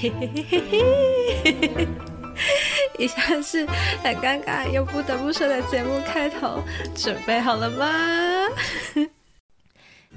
嘿嘿嘿嘿嘿，以下是很尴尬又不得不说的节目开头，准备好了吗？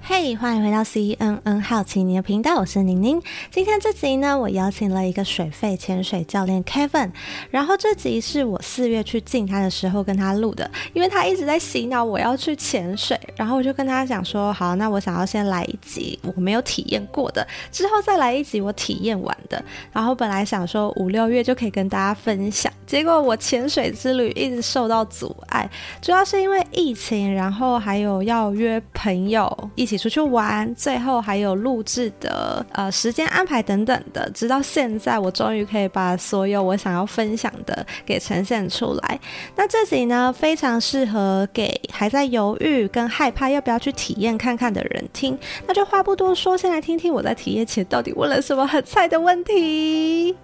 嘿，hey, 欢迎回到 CNN 好奇你的频道，我是宁宁。今天这集呢，我邀请了一个水肺潜水教练 Kevin。然后这集是我四月去静滩的时候跟他录的，因为他一直在洗脑我要去潜水。然后我就跟他讲说，好，那我想要先来一集我没有体验过的，之后再来一集我体验完的。然后本来想说五六月就可以跟大家分享，结果我潜水之旅一直受到阻碍，主要是因为疫情，然后还有要约朋友一起。一起出去玩，最后还有录制的呃时间安排等等的，直到现在我终于可以把所有我想要分享的给呈现出来。那这集呢，非常适合给还在犹豫跟害怕要不要去体验看看的人听。那就话不多说，先来听听我在体验前到底问了什么很 菜的问题。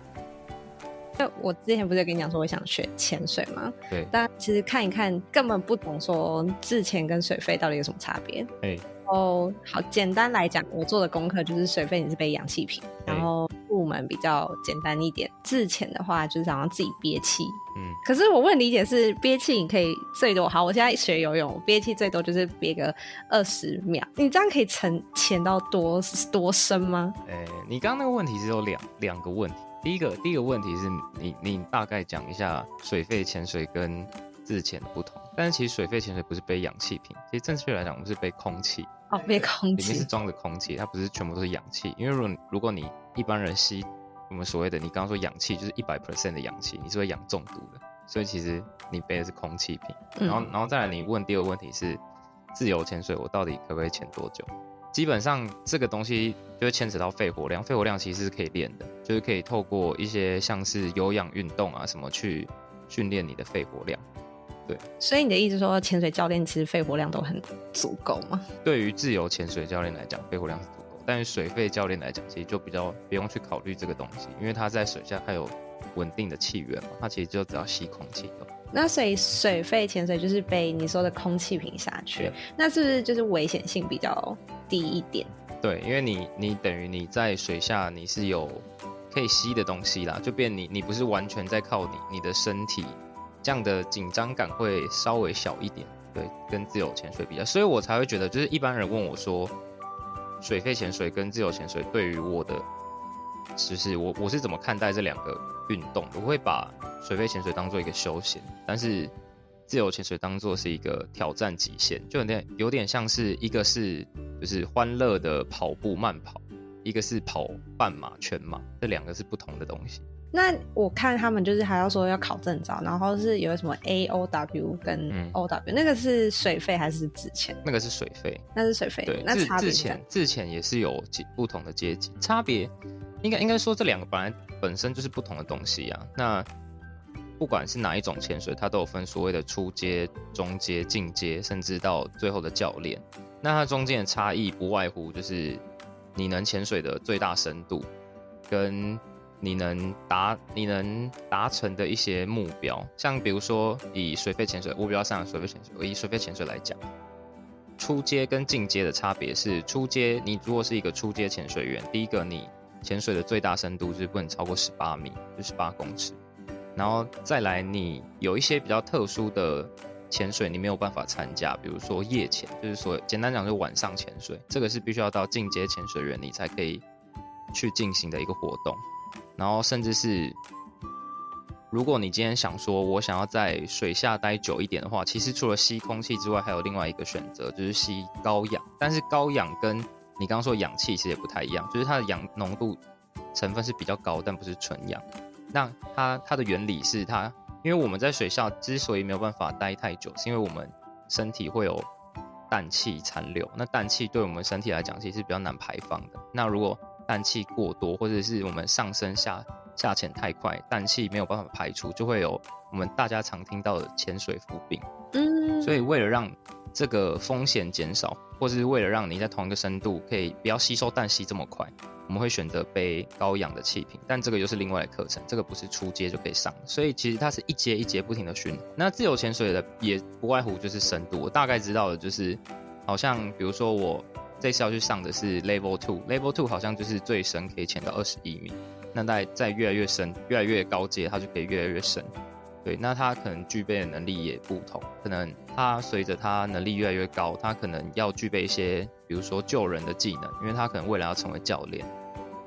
就我之前不是跟你讲说我想学潜水吗？对。但其实看一看，根本不懂说自潜跟水肺到底有什么差别。对。哦，好，简单来讲，我做的功课就是水费你是背氧气瓶，欸、然后入门比较简单一点。自潜的话就是想要自己憋气，嗯。可是我问理解是憋气你可以最多，好，我现在学游泳，憋气最多就是憋个二十秒。你这样可以沉潜到多多深吗？哎、欸，你刚刚那个问题是有两两个问题。第一个第一个问题是你你大概讲一下水肺潜水跟自潜的不同。但是其实水肺潜水不是背氧气瓶，其实正确来讲，我们是背空气。哦，背空气，里面是装着空气，它不是全部都是氧气。因为如果如果你一般人吸我们所谓的你刚刚说氧气，就是一百 percent 的氧气，你是会氧中毒的。所以其实你背的是空气瓶。嗯、然后然后再来你问第二个问题是自由潜水，我到底可不可以潜多久？基本上这个东西就会牵扯到肺活量，肺活量其实是可以练的，就是可以透过一些像是有氧运动啊什么去训练你的肺活量。对，所以你的意思说，潜水教练其实肺活量都很足够吗？对于自由潜水教练来讲，肺活量是足够，但是水肺教练来讲，其实就比较不用去考虑这个东西，因为他在水下他有稳定的气源嘛，他其实就只要吸空气。那所以水肺潜水就是被你说的空气瓶下去，那是不是就是危险性比较低一点？对，因为你你等于你在水下你是有可以吸的东西啦，就变你你不是完全在靠你你的身体。这样的紧张感会稍微小一点，对，跟自由潜水比较，所以我才会觉得，就是一般人问我说，水肺潜水跟自由潜水对于我的，就是我我是怎么看待这两个运动？我会把水肺潜水当做一个休闲，但是自由潜水当做是一个挑战极限，就有点有点像是一个是就是欢乐的跑步慢跑，一个是跑半马全马，这两个是不同的东西。那我看他们就是还要说要考证照，然后是有什么 A O W 跟 O W，嗯，那个是水费还是纸钱？那个是水费，那是水费。对，那差别自潜自潜也是有几不同的阶级差别，应该应该说这两个本来本身就是不同的东西啊。那不管是哪一种潜水，它都有分所谓的初阶、中阶、进阶，甚至到最后的教练。那它中间的差异不外乎就是你能潜水的最大深度跟。你能达你能达成的一些目标，像比如说以水肺潜水，我比较擅长水肺潜水。我以水肺潜水来讲，初阶跟进阶的差别是，初阶你如果是一个初阶潜水员，第一个你潜水的最大深度就是不能超过十八米，就十八公尺。然后再来，你有一些比较特殊的潜水，你没有办法参加，比如说夜潜，就是说简单讲就是晚上潜水，这个是必须要到进阶潜水员你才可以去进行的一个活动。然后甚至是，如果你今天想说，我想要在水下待久一点的话，其实除了吸空气之外，还有另外一个选择，就是吸高氧。但是高氧跟你刚刚说氧气其实也不太一样，就是它的氧浓度成分是比较高，但不是纯氧。那它它的原理是它，因为我们在水下之所以没有办法待太久，是因为我们身体会有氮气残留。那氮气对我们身体来讲，其实是比较难排放的。那如果氮气过多，或者是我们上升下下潜太快，氮气没有办法排出，就会有我们大家常听到的潜水浮病。嗯，所以为了让这个风险减少，或是为了让你在同一个深度可以不要吸收氮气这么快，我们会选择背高氧的气瓶。但这个又是另外的课程，这个不是初阶就可以上，所以其实它是一阶一阶不停的训。那自由潜水的也不外乎就是深度，我大概知道的就是，好像比如说我。这次要去上的是 Level Two，Level Two 好像就是最深可以潜到二十一米。那在在越来越深、越来越高阶，它就可以越来越深。对，那他可能具备的能力也不同，可能他随着他能力越来越高，他可能要具备一些，比如说救人的技能，因为他可能未来要成为教练，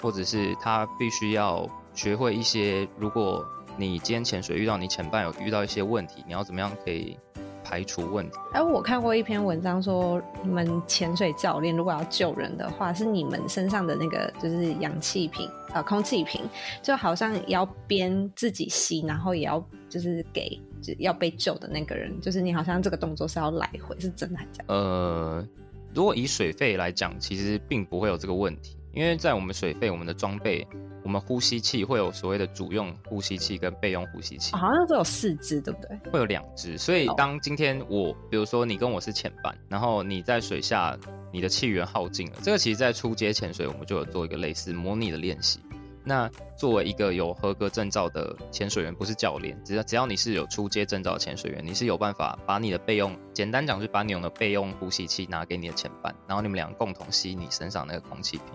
或者是他必须要学会一些，如果你今天潜水遇到你潜伴有遇到一些问题，你要怎么样可以排除问题？哎，我看过一篇文章说，你们潜水教练如果要救人的话，是你们身上的那个就是氧气瓶。呃，空气瓶就好像要边自己吸，然后也要就是给就要被救的那个人，就是你好像这个动作是要来回，是真的还是假的？呃，如果以水费来讲，其实并不会有这个问题，因为在我们水肺，我们的装备，我们呼吸器会有所谓的主用呼吸器跟备用呼吸器，哦，好像都有四支，对不对？会有两支，所以当今天我，比如说你跟我是潜伴，然后你在水下。你的气源耗尽了，这个其实，在初阶潜水，我们就有做一个类似模拟的练习。那作为一个有合格证照的潜水员，不是教练，只要只要你是有出阶证照的潜水员，你是有办法把你的备用，简单讲，就是把你用的备用呼吸器拿给你的潜伴，然后你们俩共同吸你身上那个空气瓶。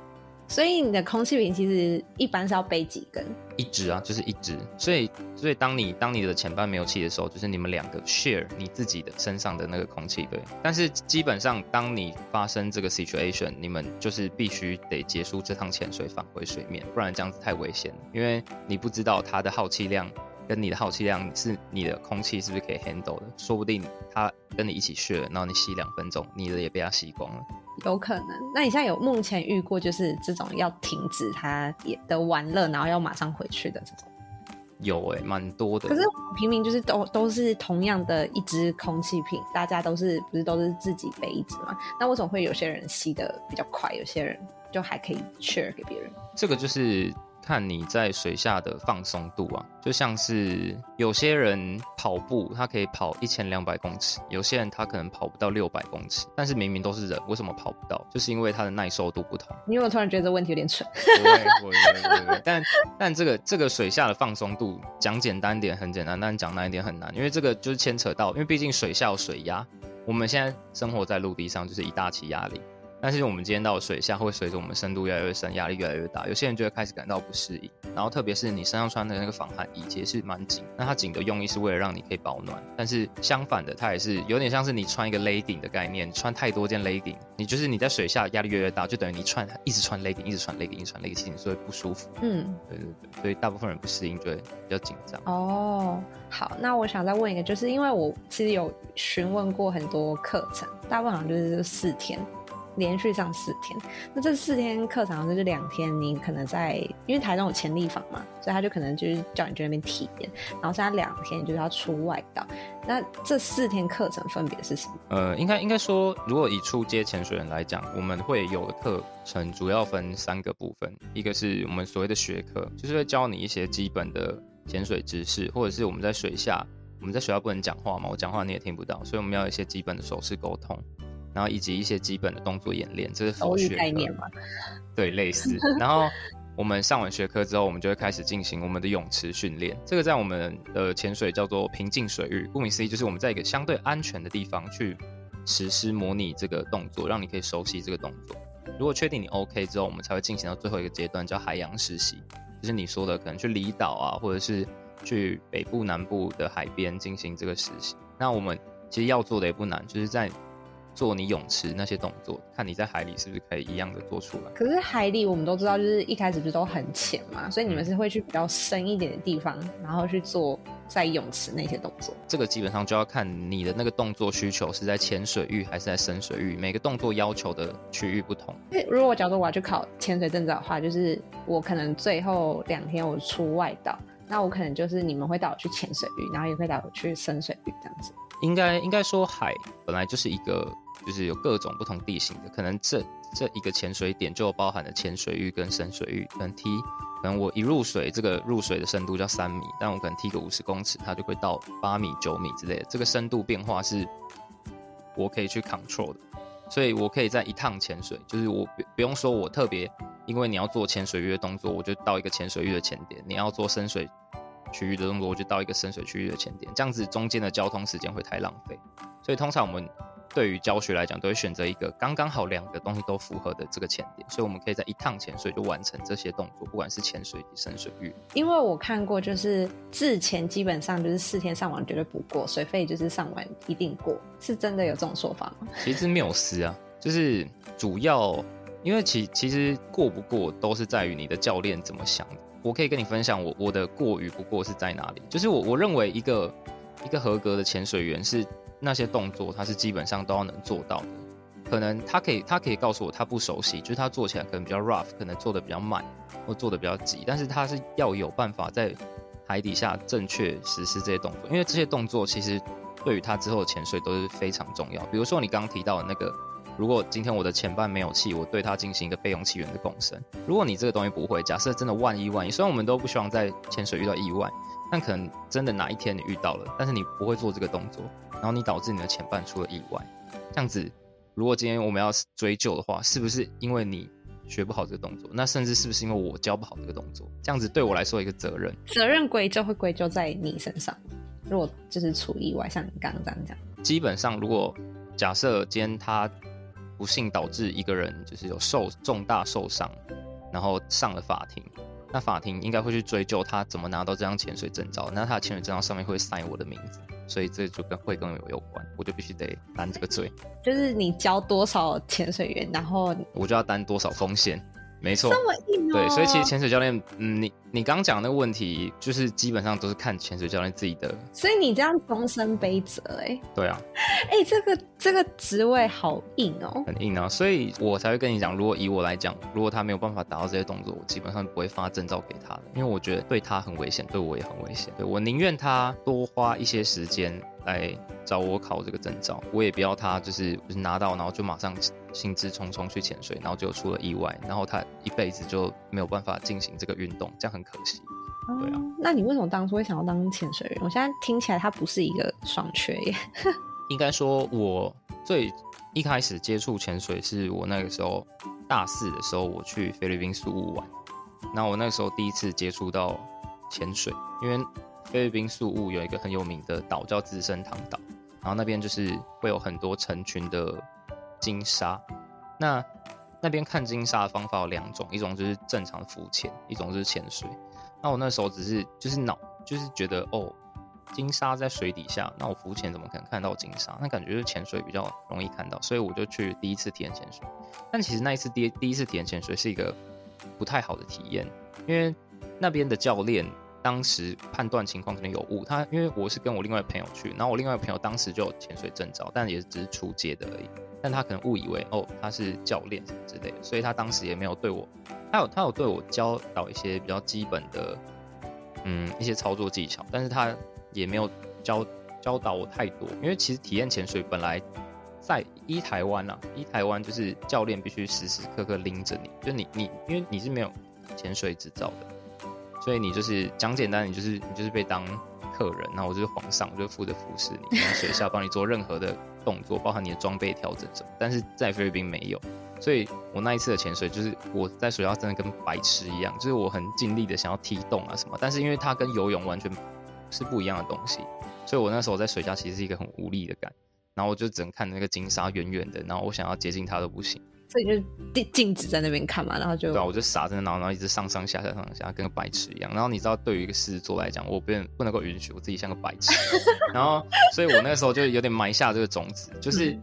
所以你的空气瓶其实一般是要背几根？一支啊，就是一支。所以，所以当你当你的前半没有气的时候，就是你们两个 share 你自己的身上的那个空气，对。但是基本上，当你发生这个 situation，你们就是必须得结束这趟潜水，返回水面，不然这样子太危险了。因为你不知道它的耗气量跟你的耗气量是你的空气是不是可以 handle 的，说不定它跟你一起 share，然后你吸两分钟，你的也被它吸光了。有可能，那你现在有目前遇过就是这种要停止他的玩乐，然后要马上回去的这种？有哎、欸，蛮多的。可是平民就是都都是同样的一支空气瓶，大家都是不是都是自己背一支嘛？那为什么会有些人吸的比较快，有些人就还可以 share 给别人？这个就是。看你在水下的放松度啊，就像是有些人跑步，他可以跑一千两百公尺，有些人他可能跑不到六百公尺，但是明明都是人，为什么跑不到？就是因为他的耐受度不同。你有没有突然觉得这问题有点蠢？不会，不会，不会，但但这个这个水下的放松度讲简单点很简单，但讲难一点很难，因为这个就是牵扯到，因为毕竟水下有水压，我们现在生活在陆地上就是一大起压力。但是我们今天到水下，会随着我们深度越来越深，压力越来越大，有些人就会开始感到不适应。然后特别是你身上穿的那个防寒衣，其实是蛮紧。那它紧的用意是为了让你可以保暖。但是相反的，它也是有点像是你穿一个勒顶的概念，穿太多件勒顶，你就是你在水下压力越来越大，就等于你穿一直穿勒顶，一直穿勒顶，一直穿勒顶，其实是会不舒服。嗯，对对对，所以大部分人不适应就会比较紧张。哦，好，那我想再问一个，就是因为我其实有询问过很多课程，大部分好像就是四天。连续上四天，那这四天课程就是两天，你可能在，因为台中有潜力房嘛，所以他就可能就是叫你去那边体验，然后剩下两天就是要出外岛。那这四天课程分别是什么？呃，应该应该说，如果以初阶潜水人来讲，我们会有的课程主要分三个部分，一个是我们所谓的学科，就是会教你一些基本的潜水知识，或者是我们在水下，我们在水下不能讲话嘛，我讲话你也听不到，所以我们要一些基本的手势沟通。然后以及一些基本的动作演练，这是佛学概念嘛？对，类似。然后我们上完学科之后，我们就会开始进行我们的泳池训练。这个在我们的潜水叫做平静水域，顾名思义，就是我们在一个相对安全的地方去实施模拟这个动作，让你可以熟悉这个动作。如果确定你 OK 之后，我们才会进行到最后一个阶段，叫海洋实习，就是你说的可能去离岛啊，或者是去北部、南部的海边进行这个实习。那我们其实要做的也不难，就是在做你泳池那些动作，看你在海里是不是可以一样的做出来。可是海里我们都知道，就是一开始不是都很浅嘛，所以你们是会去比较深一点的地方，嗯、然后去做在泳池那些动作。这个基本上就要看你的那个动作需求是在浅水域还是在深水域，每个动作要求的区域不同。如果假如我要去考潜水证照的话，就是我可能最后两天我出外岛，那我可能就是你们会带我去浅水域，然后也会带我去深水域这样子。应该应该说海本来就是一个。就是有各种不同地形的，可能这这一个潜水点就包含了浅水域跟深水域。可能踢，可能我一入水，这个入水的深度叫三米，但我可能踢个五十公尺，它就会到八米、九米之类的。这个深度变化是我可以去 control 的，所以我可以在一趟潜水，就是我不用说我特别，因为你要做浅水域的动作，我就到一个浅水域的潜点；你要做深水区域的动作，我就到一个深水区域的潜点。这样子中间的交通时间会太浪费，所以通常我们。对于教学来讲，都会选择一个刚刚好两个东西都符合的这个潜点，所以我们可以在一趟潜水就完成这些动作，不管是潜水及深水域。因为我看过，就是自潜基本上就是四天上完绝对不过，水费就是上完一定过，是真的有这种说法吗？其实谬思啊，就是主要因为其其实过不过都是在于你的教练怎么想的。我可以跟你分享我我的过与不过是在哪里，就是我我认为一个一个合格的潜水员是那些动作他是基本上都要能做到的，可能他可以他可以告诉我他不熟悉，就是他做起来可能比较 rough，可能做的比较慢或做的比较急，但是他是要有办法在海底下正确实施这些动作，因为这些动作其实对于他之后的潜水都是非常重要。比如说你刚刚提到的那个。如果今天我的前半没有气，我对它进行一个备用气源的共生。如果你这个东西不会，假设真的万一万一，虽然我们都不希望在潜水遇到意外，但可能真的哪一天你遇到了，但是你不会做这个动作，然后你导致你的前半出了意外，这样子，如果今天我们要追究的话，是不是因为你学不好这个动作？那甚至是不是因为我教不好这个动作？这样子对我来说一个责任，责任归咎会归咎在你身上。如果就是出意外，像你刚刚这样讲，基本上如果假设今天他。不幸导致一个人就是有受重大受伤，然后上了法庭，那法庭应该会去追究他怎么拿到这张潜水证照，那他的潜水证照上面会 sign 我的名字，所以这就跟会跟我有关，我就必须得担这个罪。就是你教多少潜水员，然后我就要担多少风险。没错，这么硬哦。对，所以其实潜水教练，嗯，你你刚刚讲那个问题，就是基本上都是看潜水教练自己的。所以你这样终身背责，哎。对啊。哎、欸，这个这个职位好硬哦。很硬啊，所以我才会跟你讲，如果以我来讲，如果他没有办法达到这些动作，我基本上不会发证照给他的，因为我觉得对他很危险，对我也很危险。对，我宁愿他多花一些时间。来找我考这个证照，我也不要他就是拿到，然后就马上兴致冲冲去潜水，然后就出了意外，然后他一辈子就没有办法进行这个运动，这样很可惜。对啊，那你为什么当初会想要当潜水员？我现在听起来他不是一个爽缺耶。应该说，我最一开始接触潜水是我那个时候大四的时候，我去菲律宾宿务玩，那我那个时候第一次接触到潜水，因为。菲律宾宿务有一个很有名的岛叫资生堂岛，然后那边就是会有很多成群的鲸鲨。那那边看鲸鲨的方法有两种，一种就是正常浮潜，一种就是潜水。那我那时候只是就是脑就是觉得哦，鲸鲨在水底下，那我浮潜怎么可能看到鲸鲨？那感觉就是潜水比较容易看到，所以我就去第一次体验潜水。但其实那一次第第一次体验潜水是一个不太好的体验，因为那边的教练。当时判断情况可能有误，他因为我是跟我另外一个朋友去，然后我另外一个朋友当时就有潜水证照，但也只是初阶的而已，但他可能误以为哦他是教练什么之类的，所以他当时也没有对我，他有他有对我教导一些比较基本的，嗯一些操作技巧，但是他也没有教教导我太多，因为其实体验潜水本来在一台湾啊，一台湾就是教练必须时时刻刻拎着你，就你你因为你是没有潜水执照的。所以你就是讲简单，你就是你就是被当客人，然后我就是皇上，我就负责服侍你，在水下帮你做任何的动作，包含你的装备调整什么。但是在菲律宾没有，所以我那一次的潜水就是我在水下真的跟白痴一样，就是我很尽力的想要踢动啊什么，但是因为它跟游泳完全是不一样的东西，所以我那时候在水下其实是一个很无力的感，然后我就只能看那个金沙远远的，然后我想要接近它都不行。所以就静静止在那边看嘛，然后就对啊，我就傻在那，然后一直上上下下上下，跟个白痴一样。然后你知道，对于一个狮子座来讲，我不不能够允许我自己像个白痴。然后，所以我那个时候就有点埋下这个种子，就是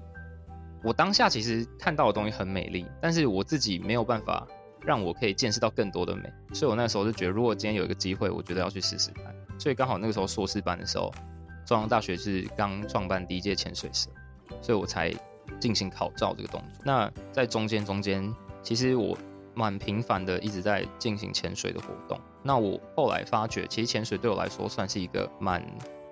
我当下其实看到的东西很美丽，但是我自己没有办法让我可以见识到更多的美。所以我那时候就觉得，如果今天有一个机会，我觉得要去试试看。所以刚好那个时候硕士班的时候，中央大学是刚创办第一届潜水社，所以我才。进行考照这个动作，那在中间中间，其实我蛮频繁的一直在进行潜水的活动。那我后来发觉，其实潜水对我来说算是一个蛮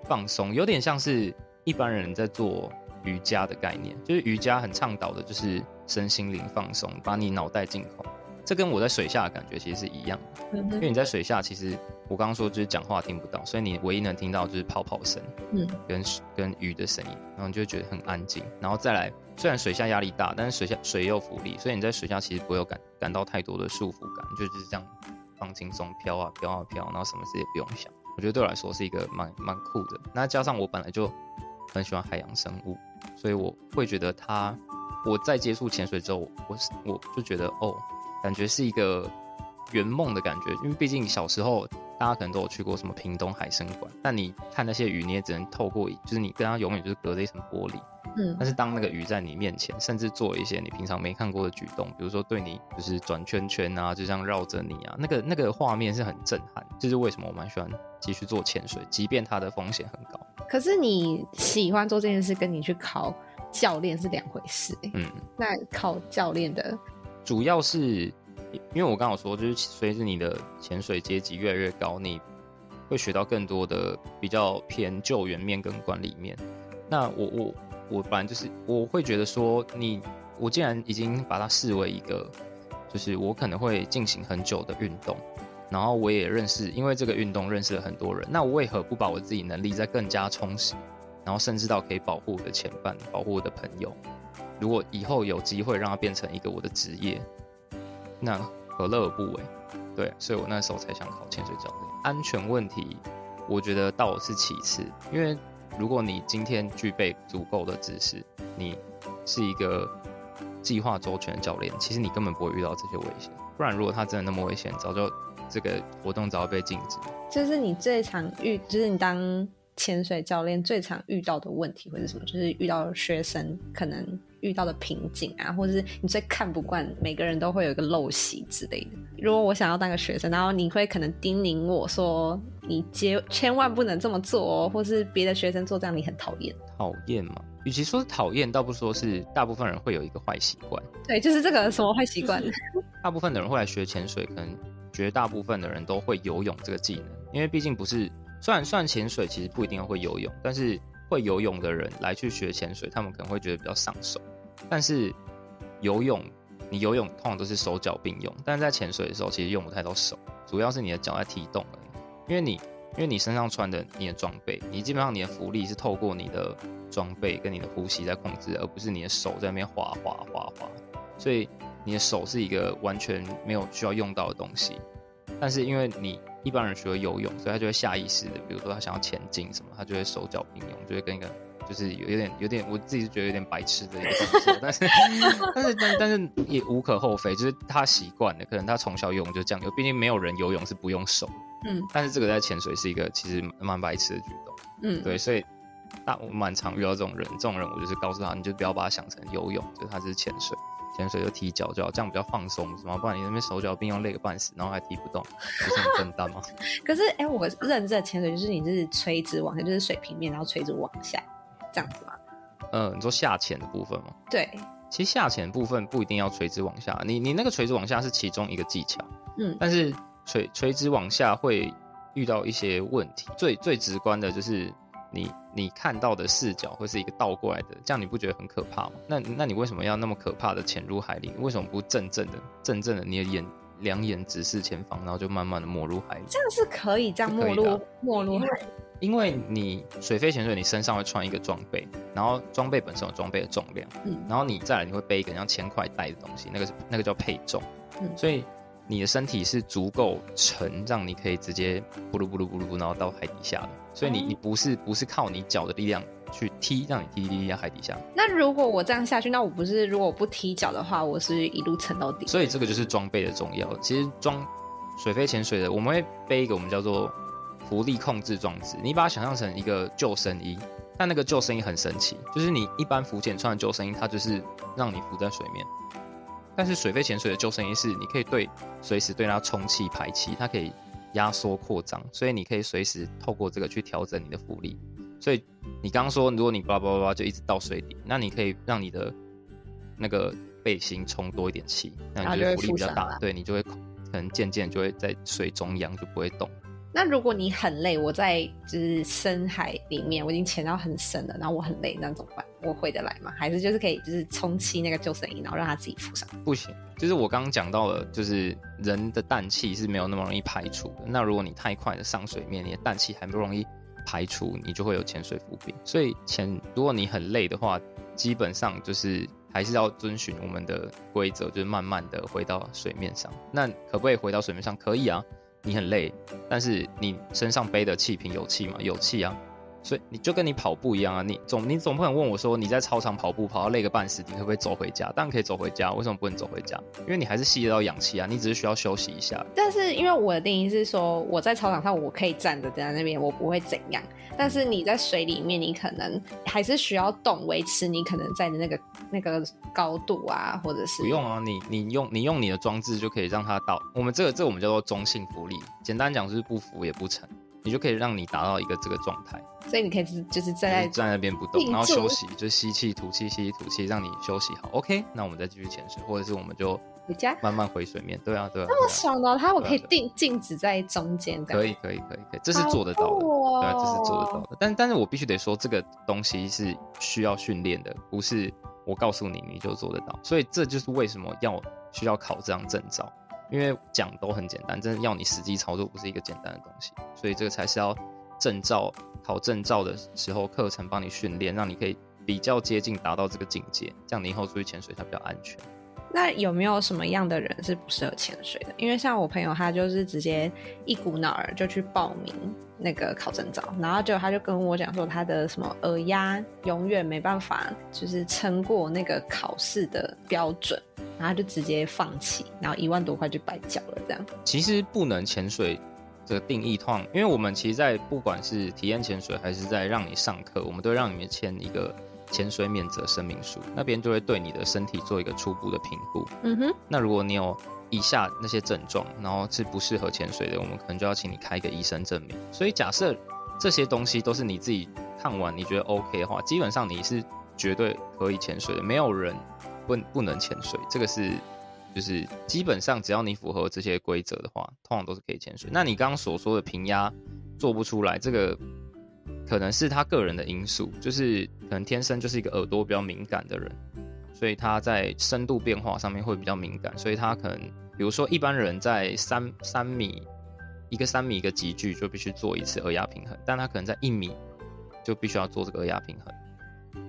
放松，有点像是一般人在做瑜伽的概念，就是瑜伽很倡导的就是身心灵放松，把你脑袋净空。这跟我在水下的感觉其实是一样的，因为你在水下，其实我刚刚说就是讲话听不到，所以你唯一能听到就是泡泡声，嗯，跟跟鱼的声音，然后你就会觉得很安静。然后再来，虽然水下压力大，但是水下水也有浮力，所以你在水下其实不会有感感到太多的束缚感，就是这样放轻松，飘啊飘啊飘，然后什么事也不用想。我觉得对我来说是一个蛮蛮酷的。那加上我本来就很喜欢海洋生物，所以我会觉得它，我在接触潜水之后，我我就觉得哦，感觉是一个圆梦的感觉，因为毕竟小时候大家可能都有去过什么屏东海生馆，但你看那些鱼，你也只能透过，就是你跟它永远就是隔着一层玻璃。嗯，但是当那个鱼在你面前，甚至做一些你平常没看过的举动，比如说对你就是转圈圈啊，就这样绕着你啊，那个那个画面是很震撼。这就是为什么我蛮喜欢继续做潜水，即便它的风险很高。可是你喜欢做这件事，跟你去考教练是两回事。嗯，那考教练的主要是因为我刚好说，就是随着你的潜水阶级越来越高，你会学到更多的比较偏救援面跟管理面。那我我。我本来就是，我会觉得说你，我既然已经把它视为一个，就是我可能会进行很久的运动，然后我也认识，因为这个运动认识了很多人，那我为何不把我自己能力再更加充实，然后甚至到可以保护我的前半，保护我的朋友，如果以后有机会让它变成一个我的职业，那何乐而不为？对，所以我那时候才想考潜水教练。安全问题，我觉得倒是其次，因为。如果你今天具备足够的知识，你是一个计划周全的教练，其实你根本不会遇到这些危险。不然，如果他真的那么危险，早就这个活动早就被禁止。就是你最常遇，就是你当潜水教练最常遇到的问题会是什么？就是遇到学生可能遇到的瓶颈啊，或者是你最看不惯每个人都会有一个陋习之类的。如果我想要当个学生，然后你会可能叮咛我说。你千千万不能这么做哦，或是别的学生做这样，你很讨厌。讨厌嘛？与其说是讨厌，倒不说是大部分人会有一个坏习惯。对，就是这个什么坏习惯？大部分的人会来学潜水，可能绝大部分的人都会游泳这个技能，因为毕竟不是，虽然算潜水其实不一定要会游泳，但是会游泳的人来去学潜水，他们可能会觉得比较上手。但是游泳，你游泳通常都是手脚并用，但是在潜水的时候其实用不太到手，主要是你的脚在踢动。因为你，因为你身上穿的你的装备，你基本上你的浮力是透过你的装备跟你的呼吸在控制，而不是你的手在那边滑滑滑滑。所以你的手是一个完全没有需要用到的东西。但是因为你一般人学会游泳，所以他就会下意识的，比如说他想要前进什么，他就会手脚并用，就会跟一个就是有有点有点，我自己是觉得有点白痴的一个动作。但是 但是但但是也无可厚非，就是他习惯了，可能他从小游泳就这样游，毕竟没有人游泳是不用手。嗯，但是这个在潜水是一个其实蛮白痴的举动。嗯，对，所以大我蛮常遇到这种人，这种人我就是告诉他，你就不要把他想成游泳，就是他是潜水，潜水就踢脚就好，这样比较放松，是吗？不然你那边手脚并用累个半死，然后还踢不动，不是很笨蛋吗？可是，哎、欸，我认知的潜水就是你就是垂直往下，就是水平面，然后垂直往下这样子吗？嗯、呃，你说下潜的部分吗？对，其实下潜的部分不一定要垂直往下，你你那个垂直往下是其中一个技巧。嗯，但是。垂垂直往下会遇到一些问题，最最直观的就是你你看到的视角会是一个倒过来的，这样你不觉得很可怕吗？那那你为什么要那么可怕的潜入海里？为什么不正正的正正的你的眼两眼直视前方，然后就慢慢的没入海里？这样是可以这样没入没入海？因为你水肺潜水，你身上会穿一个装备，然后装备本身有装备的重量，嗯，然后你再来你会背一个像铅块带的东西，那个是那个叫配重，嗯，所以。你的身体是足够沉，让你可以直接咕噜咕噜咕噜，然后到海底下的。所以你你不是不是靠你脚的力量去踢，让你踢踢踢到海底下。那如果我这样下去，那我不是如果我不踢脚的话，我是一路沉到底。所以这个就是装备的重要。其实装水肺潜水的，我们会背一个我们叫做浮力控制装置。你把它想象成一个救生衣，但那个救生衣很神奇，就是你一般浮潜穿的救生衣，它就是让你浮在水面。但是水肺潜水的救生衣是，你可以对随时对它充气排气，它可以压缩扩张，所以你可以随时透过这个去调整你的浮力。所以你刚刚说，如果你叭叭叭就一直到水底，那你可以让你的那个背心充多一点气，那你就浮力比较大，对，你就会可能渐渐就会在水中央就不会动。那如果你很累，我在就是深海里面，我已经潜到很深了，然后我很累，那怎么办？我回得来吗？还是就是可以就是充气那个救生衣，然后让它自己浮上？不行，就是我刚刚讲到了，就是人的氮气是没有那么容易排除的。那如果你太快的上水面，你的氮气还不容易排除，你就会有潜水浮病。所以潜，如果你很累的话，基本上就是还是要遵循我们的规则，就是慢慢的回到水面上。那可不可以回到水面上？可以啊。你很累，但是你身上背的气瓶有气吗？有气啊。所以你就跟你跑步一样啊，你总你总不能问我说，你在操场跑步跑到累个半死，你可不可以走回家？当然可以走回家，为什么不能走回家？因为你还是吸得到氧气啊，你只是需要休息一下。但是因为我的定义是说，我在操场上我可以站着在那边，我不会怎样。但是你在水里面，你可能还是需要动，维持你可能在的那个那个高度啊，或者是不用啊，你你用你用你的装置就可以让它到我们这个这个、我们叫做中性浮力，简单讲就是不浮也不沉。你就可以让你达到一个这个状态，所以你可以就是站在站在那边不动，然后休息，就吸气吐气，吸气吐气，让你休息好。OK，那我们再继续潜水，或者是我们就回家，慢慢回水面。对啊，对啊，那么爽的，它我可以定静止在中间的，可以，可以，可以，可以，这是做得到的，对啊，这是做得到的。但但是我必须得说，这个东西是需要训练的，不是我告诉你你就做得到。所以这就是为什么要需要考这张证照。因为讲都很简单，真的要你实际操作不是一个简单的东西，所以这个才是要证照考证照的时候课程帮你训练，让你可以比较接近达到这个境界，这样你以后出去潜水才比较安全。那有没有什么样的人是不适合潜水的？因为像我朋友，他就是直接一股脑儿就去报名那个考证照，然后就他就跟我讲说，他的什么耳压永远没办法就是撑过那个考试的标准。然后就直接放弃，然后一万多块就白缴了。这样其实不能潜水这个定义通，因为我们其实，在不管是体验潜水还是在让你上课，我们都会让你们签一个潜水免责声明书，那边就会对你的身体做一个初步的评估。嗯哼。那如果你有以下那些症状，然后是不适合潜水的，我们可能就要请你开一个医生证明。所以假设这些东西都是你自己看完你觉得 OK 的话，基本上你是绝对可以潜水的，没有人。不不能潜水，这个是就是基本上只要你符合这些规则的话，通常都是可以潜水。那你刚刚所说的平压做不出来，这个可能是他个人的因素，就是可能天生就是一个耳朵比较敏感的人，所以他在深度变化上面会比较敏感，所以他可能比如说一般人在三三米一个三米一个集距就必须做一次耳压平衡，但他可能在一米就必须要做这个耳压平衡。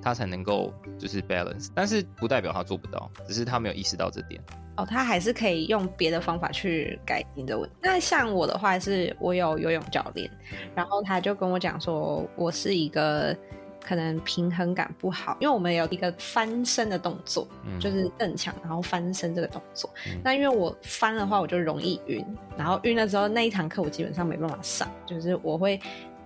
他才能够就是 balance，但是不代表他做不到，只是他没有意识到这点。哦，他还是可以用别的方法去改进的问题。那像我的话，是我有游泳教练，然后他就跟我讲说，我是一个可能平衡感不好，因为我们有一个翻身的动作，嗯、就是蹬墙然后翻身这个动作。嗯、那因为我翻的话，我就容易晕，然后晕了之后那一堂课我基本上没办法上，就是我会。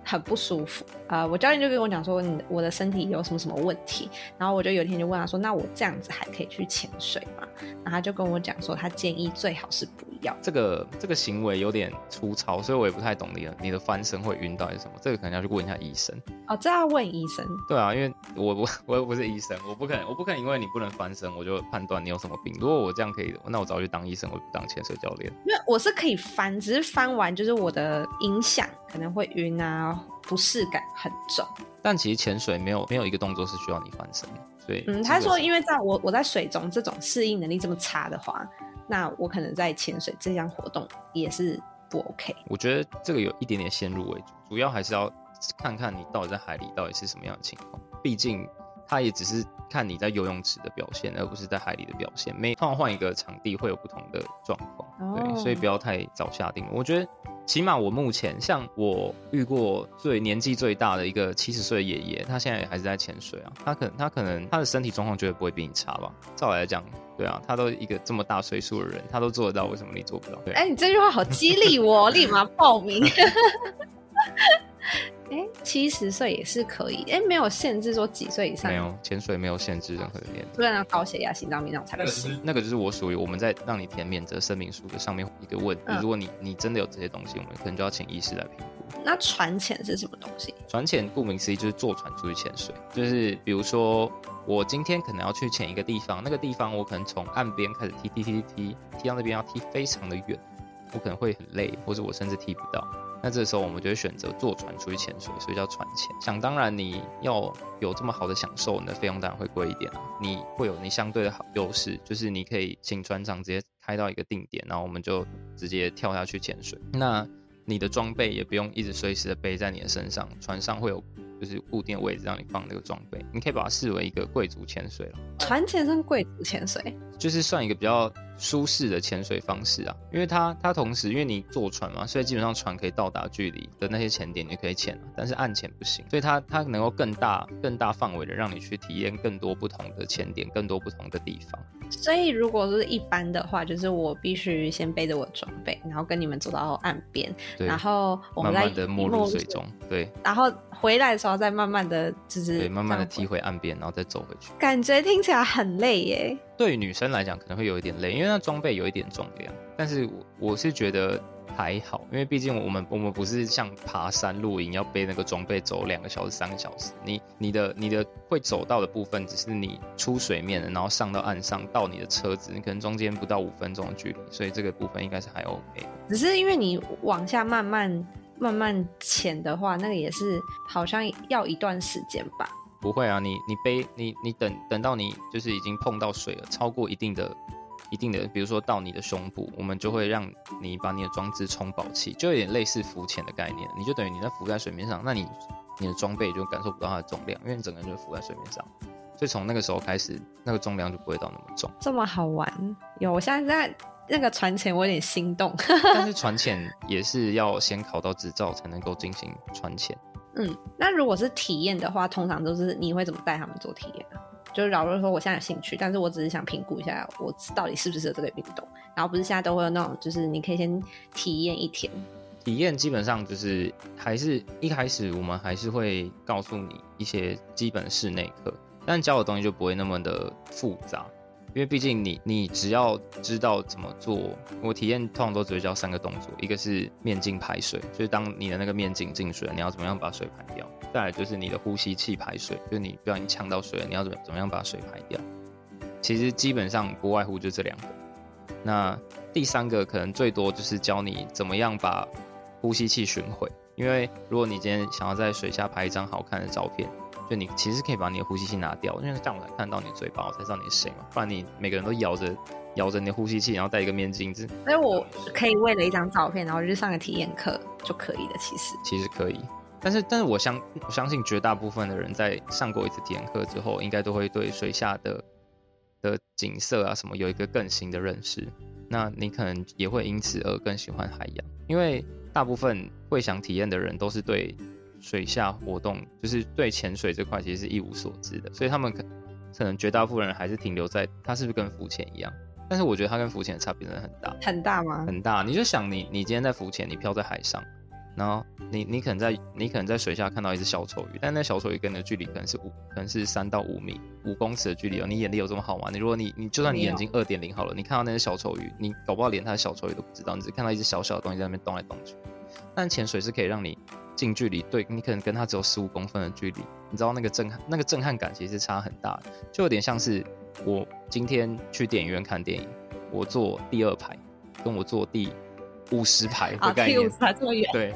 很不舒服啊、呃！我教练就跟我讲说，你我的身体有什么什么问题，然后我就有一天就问他说，那我这样子还可以去潜水吗？然后他就跟我讲说，他建议最好是不要。这个这个行为有点粗糙，所以我也不太懂你的你的翻身会晕到底是什么？这个可能要去问一下医生。哦，这要问医生。对啊，因为我我我又不是医生，我不可能我不可能因为你不能翻身，我就判断你有什么病。如果我这样可以，那我早就去当医生，我就当潜水教练。因为我是可以翻，只是翻完就是我的影响可能会晕啊。不适感很重，但其实潜水没有没有一个动作是需要你翻身，所以嗯，他说因为在我我在水中这种适应能力这么差的话，那我可能在潜水这项活动也是不 OK。我觉得这个有一点点先入为主，主要还是要看看你到底在海里到底是什么样的情况，毕竟他也只是看你在游泳池的表现，而不是在海里的表现。每换换一个场地会有不同的状况，对，所以不要太早下定。我觉得。起码我目前，像我遇过最年纪最大的一个七十岁的爷爷，他现在也还是在潜水啊。他可能他可能他的身体状况绝对不会比你差吧？照来讲，对啊，他都一个这么大岁数的人，他都做得到，为什么你做不到？对，哎、欸，你这句话好激励我，立马报名。哎、欸，七十岁也是可以，哎、欸，没有限制说几岁以上。没有，潜水没有限制任何的年龄。不然高血压、心脏病那种才不行。那个就是我属于我们在让你填免责声明书的上面一个问题。嗯、如果你你真的有这些东西，我们可能就要请医师来评估。那船潜是什么东西？船潜顾名思义就是坐船出去潜水，就是比如说我今天可能要去潜一个地方，那个地方我可能从岸边开始踢踢踢踢踢，踢到那边要踢非常的远，我可能会很累，或者我甚至踢不到。那这时候我们就会选择坐船出去潜水，所以叫船潜。想当然，你要有这么好的享受，你的费用当然会贵一点。你会有你相对的好优势，就是你可以请船长直接开到一个定点，然后我们就直接跳下去潜水。那你的装备也不用一直随时的背在你的身上，船上会有就是固定的位置让你放那个装备，你可以把它视为一个贵族潜水了。船潜算贵族潜水，就是算一个比较舒适的潜水方式啊，因为它它同时因为你坐船嘛，所以基本上船可以到达距离的那些潜点你可以潜，但是岸潜不行，所以它它能够更大更大范围的让你去体验更多不同的潜点，更多不同的地方。所以如果是一般的话，就是我必须先背着我的装备，然后跟你们走到岸边，然后我们再慢慢的没入水中，对，然后回来的时候再慢慢的就是对，慢慢的踢回岸边，然后再走回去。感觉听起来很累耶。对女生来讲可能会有一点累，因为那装备有一点重量。但是我我是觉得还好，因为毕竟我们我们不是像爬山露营要背那个装备走两个小时三个小时。你你的你的会走到的部分只是你出水面，然后上到岸上到你的车子，你可能中间不到五分钟的距离，所以这个部分应该是还 OK。只是因为你往下慢慢慢慢潜的话，那个也是好像要一段时间吧。不会啊，你你背你你等等到你就是已经碰到水了，超过一定的一定的，比如说到你的胸部，我们就会让你把你的装置充饱气，就有点类似浮潜的概念。你就等于你在浮在水面上，那你你的装备就感受不到它的重量，因为你整个人就浮在水面上。所以从那个时候开始，那个重量就不会到那么重。这么好玩？有，我现在在那个船潜，我有点心动。但是船潜也是要先考到执照才能够进行船潜。嗯，那如果是体验的话，通常都是你会怎么带他们做体验啊？就是假如说我现在有兴趣，但是我只是想评估一下我到底适不适合这个运动，然后不是现在都会有那种，就是你可以先体验一天。体验基本上就是还是一开始我们还是会告诉你一些基本室内课，但教的东西就不会那么的复杂。因为毕竟你你只要知道怎么做，我体验通常都只会教三个动作，一个是面镜排水，就是当你的那个面镜进水了，你要怎么样把水排掉；再来就是你的呼吸器排水，就是你不要你呛到水了，你要怎么怎么样把水排掉。其实基本上不外乎就这两个。那第三个可能最多就是教你怎么样把呼吸器寻回，因为如果你今天想要在水下拍一张好看的照片。就你其实可以把你的呼吸器拿掉，因为这样我才看到你的嘴巴，我才知道你是谁嘛。不然你每个人都咬着咬着你的呼吸器，然后戴一个面镜子。所以我可以为了一张照片，然后就上个体验课就可以了。其实其实可以，但是但是我相我相信绝大部分的人在上过一次体验课之后，应该都会对水下的的景色啊什么有一个更新的认识。那你可能也会因此而更喜欢海洋，因为大部分会想体验的人都是对。水下活动就是对潜水这块其实是一无所知的，所以他们可可能绝大部分人还是停留在它是不是跟浮潜一样？但是我觉得它跟浮潜的差别真的很大，很大吗？很大。你就想你你今天在浮潜，你漂在海上，然后你你可能在你可能在水下看到一只小丑鱼，但那小丑鱼跟你的距离可能是五可能是三到五米五公尺的距离哦。你眼力有这么好吗？你如果你你就算你眼睛二点零好了，你看到那只小丑鱼，你搞不好连它的小丑鱼都不知道，你只看到一只小小的东西在那边动来动去。但潜水是可以让你。近距离对你可能跟他只有十五公分的距离，你知道那个震撼，那个震撼感其实差很大的，就有点像是我今天去电影院看电影，我坐第二排，跟我坐第五十排的概念，啊、第五十排这么远，对，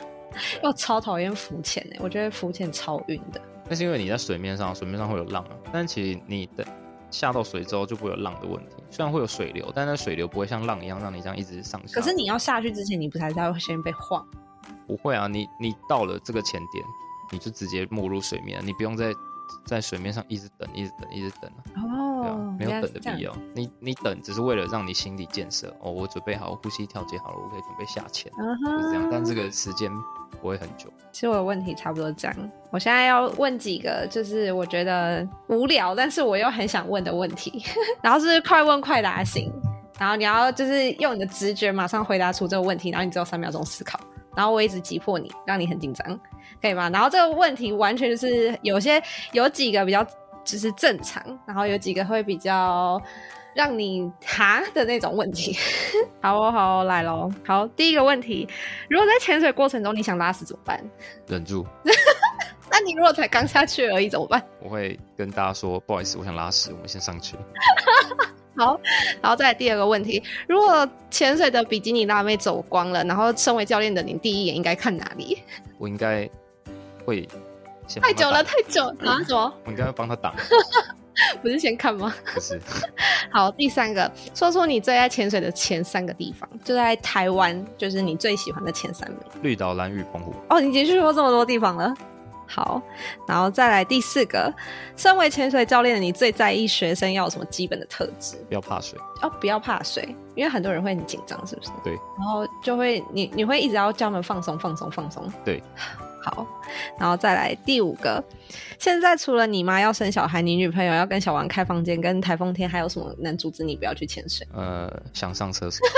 我超讨厌浮潜哎，我觉得浮潜超晕的。那是因为你在水面上，水面上会有浪啊，但其实你的下到水之后就不会有浪的问题，虽然会有水流，但那水流不会像浪一样让你这样一直上下。可是你要下去之前，你不是还会先被晃？不会啊，你你到了这个前点，你就直接没入水面，你不用在在水面上一直等，一直等，一直等了哦，对啊，没有等的必要。你你等只是为了让你心理建设哦，我准备好，呼吸调节好了，我可以准备下潜，uh-huh. 就是这样。但这个时间不会很久。其实我的问题差不多这样。我现在要问几个，就是我觉得无聊，但是我又很想问的问题，然后是快问快答型，然后你要就是用你的直觉马上回答出这个问题，然后你只有三秒钟思考。然后我一直击破你，让你很紧张，可以吗？然后这个问题完全就是有些有几个比较就是正常，然后有几个会比较让你哈的那种问题。好哦，好哦，来喽。好，第一个问题，如果在潜水过程中你想拉屎怎么办？忍住。那你如果才刚下去而已怎么办？我会跟大家说，不好意思，我想拉屎，我们先上去。好，然后再来第二个问题：如果潜水的比基尼辣妹走光了，然后身为教练的你，第一眼应该看哪里？我应该会先太久了，太久了啊！什么？我应该要帮他挡，不是先看吗？不是。好，第三个，说说你最爱潜水的前三个地方，就在台湾，就是你最喜欢的前三名。绿岛、蓝屿、澎湖。哦，你已经去过这么多地方了。好，然后再来第四个，身为潜水教练的你最在意学生要有什么基本的特质？不要怕水哦，不要怕水，因为很多人会很紧张，是不是？对。然后就会你你会一直要叫他们放松放松放松。对。好，然后再来第五个，现在除了你妈要生小孩，你女朋友要跟小王开房间，跟台风天还有什么能阻止你不要去潜水？呃，想上厕所。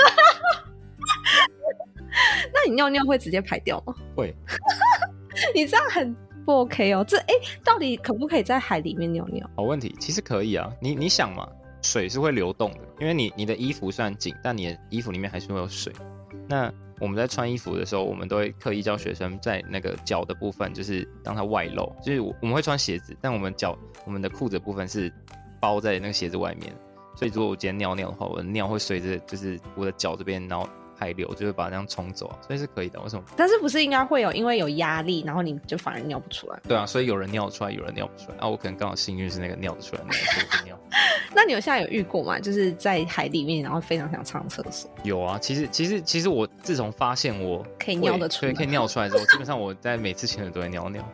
那你尿尿会直接排掉吗？会。你这样很。不 OK 哦，这哎，到底可不可以在海里面尿尿？好问题，其实可以啊。你你想嘛，水是会流动的，因为你你的衣服虽然紧，但你的衣服里面还是会有水。那我们在穿衣服的时候，我们都会刻意叫学生在那个脚的部分，就是让它外露。就是我们会穿鞋子，但我们脚我们的裤子部分是包在那个鞋子外面。所以如果我今天尿尿的话，我的尿会随着就是我的脚这边，然后。海流就是把它这样冲走啊，所以是可以的。为什么？但是不是应该会有，因为有压力，然后你就反而尿不出来？对啊，所以有人尿出来，有人尿不出来。啊，我可能刚好幸运是那个尿得出来，那个就尿。那你有现在有遇过吗？就是在海里面，然后非常想上厕所。有啊，其实其实其实我自从发现我可以尿得出来，可以尿 出来之后，基本上我在每次潜水都会尿尿。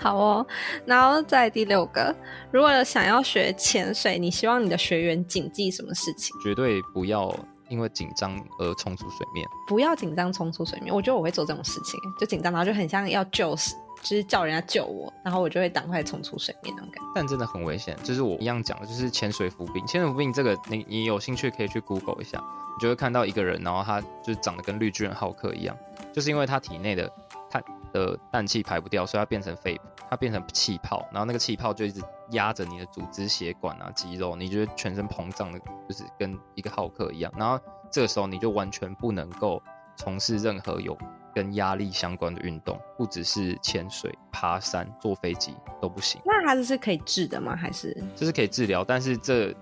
好哦，然后在第六个，如果想要学潜水，你希望你的学员谨记什么事情？绝对不要。因为紧张而冲出水面，不要紧张冲出水面。我觉得我会做这种事情，就紧张，然后就很像要救死，就是叫人家救我，然后我就会赶快冲出水面那种感觉。但真的很危险，就是我一样讲的，就是潜水服病。潜水服病这个，你你有兴趣可以去 Google 一下，你就会看到一个人，然后他就是长得跟绿巨人浩克一样，就是因为他体内的他的氮气排不掉，所以他变成肺，他变成气泡，然后那个气泡就一直压着你的组织、血管啊、肌肉，你觉得全身膨胀的，就是跟一个浩克一样。然后这个时候你就完全不能够从事任何有跟压力相关的运动，不只是潜水、爬山、坐飞机都不行。那它这是可以治的吗？还是？这是可以治疗，但是这是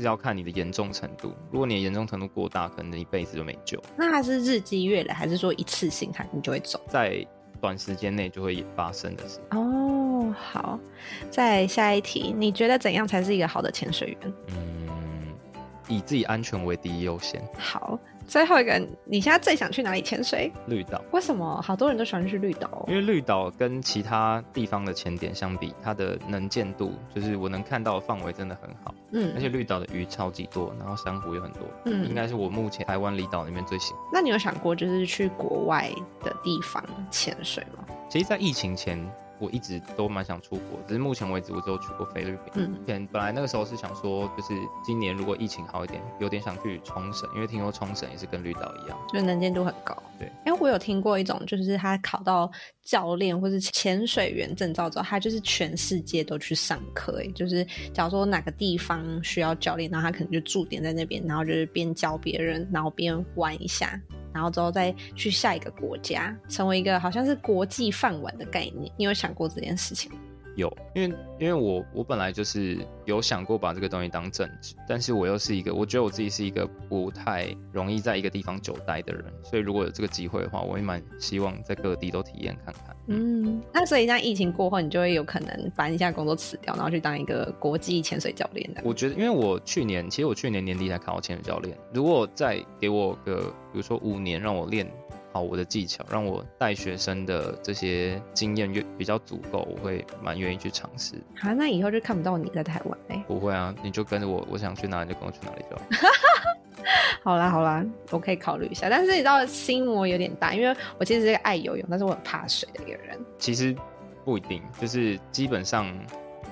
要看你的严重程度。如果你的严重程度过大，可能你一辈子就没救。那它是日积月累，还是说一次性它你就会走？在短时间内就会发生的事。哦，好，再下一题，你觉得怎样才是一个好的潜水员？嗯，以自己安全为第一优先。好，最后一个，你现在最想去哪里潜水？绿岛。为什么？好多人都喜欢去绿岛哦。因为绿岛跟其他地方的潜点相比，它的能见度，就是我能看到的范围真的很好。嗯，而且绿岛的鱼超级多，然后珊瑚也很多。嗯，应该是我目前台湾离岛里面最喜欢。那你有想过就是去国外的地方潜水吗？其实，在疫情前。我一直都蛮想出国，只是目前为止我只有去过菲律宾。嗯，本本来那个时候是想说，就是今年如果疫情好一点，有点想去冲绳，因为听说冲绳也是跟绿岛一样，就能见度很高。对，因为我有听过一种，就是他考到教练或是潜水员证照之后，他就是全世界都去上课。哎，就是假如说哪个地方需要教练，然后他可能就驻点在那边，然后就是边教别人，然后边玩一下。然后之后再去下一个国家，成为一个好像是国际饭碗的概念。你有想过这件事情？有，因为因为我我本来就是有想过把这个东西当正职，但是我又是一个，我觉得我自己是一个不太容易在一个地方久待的人，所以如果有这个机会的话，我也蛮希望在各地都体验看看。嗯，那所以在疫情过后，你就会有可能把你现在工作辞掉，然后去当一个国际潜水教练的。我觉得，因为我去年其实我去年年底才考到潜水教练，如果再给我个比如说五年让我练。好，我的技巧让我带学生的这些经验越比较足够，我会蛮愿意去尝试。好，那以后就看不到你在台湾哎。不会啊，你就跟着我，我想去哪里就跟我去哪里就好。好啦好啦，我可以考虑一下。但是你知道心魔有点大，因为我其实是一个爱游泳，但是我很怕水的一个人。其实不一定，就是基本上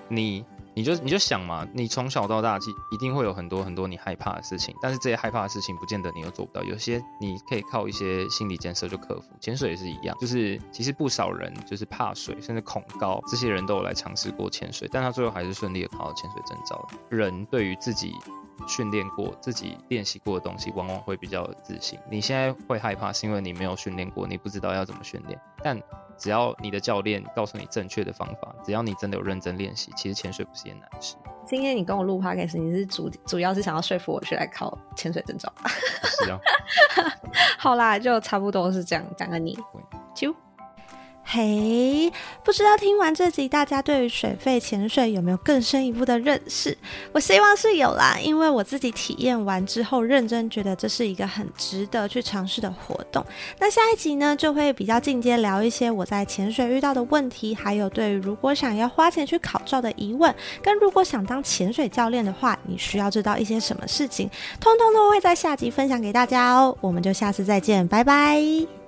你。你就你就想嘛，你从小到大，其一定会有很多很多你害怕的事情，但是这些害怕的事情，不见得你又做不到。有些你可以靠一些心理建设就克服。潜水也是一样，就是其实不少人就是怕水，甚至恐高，这些人都有来尝试过潜水，但他最后还是顺利的考到潜水证照。人对于自己训练过、自己练习过的东西，往往会比较有自信。你现在会害怕，是因为你没有训练过，你不知道要怎么训练，但。只要你的教练告诉你正确的方法，只要你真的有认真练习，其实潜水不是件难事。今天你跟我录 podcast，你是主主要是想要说服我去来考潜水证照吧？是啊。好啦，就差不多是这样，讲个你。啾。嘿，不知道听完这集，大家对于水肺潜水有没有更深一步的认识？我希望是有啦，因为我自己体验完之后，认真觉得这是一个很值得去尝试的活动。那下一集呢，就会比较进阶聊一些我在潜水遇到的问题，还有对于如果想要花钱去考照的疑问，跟如果想当潜水教练的话，你需要知道一些什么事情，通通都会在下集分享给大家哦。我们就下次再见，拜拜。